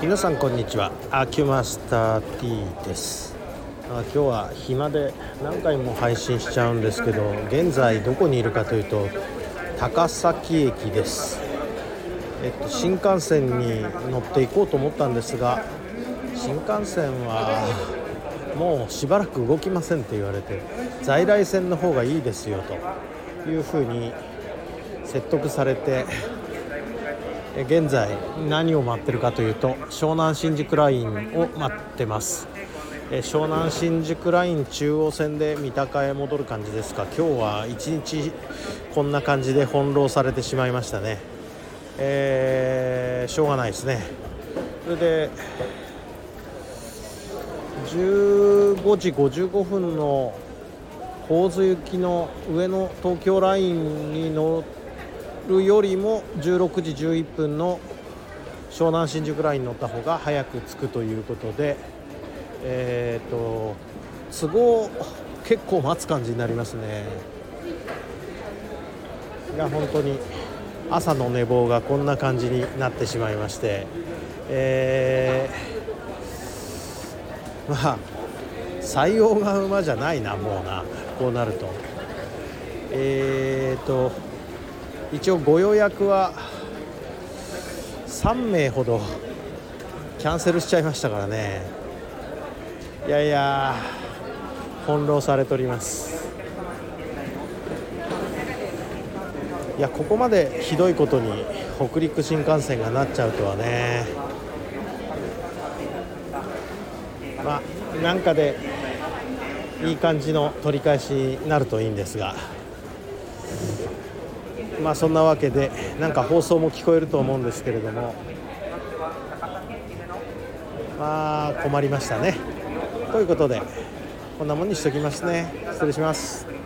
皆さんこんにちは。アキュマスター T です。あ今日は暇で何回も配信しちゃうんですけど現在どこにいるかというと高崎駅です。えっと新幹線に乗っていこうと思ったんですが新幹線はもうしばらく動きませんって言われて在来線の方がいいですよというふうに説得されて現在何を待ってるかというと湘南新宿ラインを待ってます。湘南新宿ライン中央線で三鷹へ戻る感じですか。今日は一日こんな感じで翻弄されてしまいましたね。えー、しょうがないですね。それで15時55分の神津行きの上野東京ラインに乗るよりも16時11分の湘南新宿ラインに乗った方が早く着くということでえっ、ー、と都合結構待つ感じになりますね。いや本当に朝の寝坊がこんな感じになってしまいましてえー、まあ採用が馬じゃないなもうなこうなると。えーと一応ご予約は3名ほどキャンセルしちゃいましたからね。いやいや翻弄されております。いやここまでひどいことに北陸新幹線がなっちゃうとはね。まあなんかでいい感じの取り返しになるといいんですが。まあそんなわけでなんか放送も聞こえると思うんですけれどもまあ困りましたね。ということでこんなもんにしときますね。失礼します。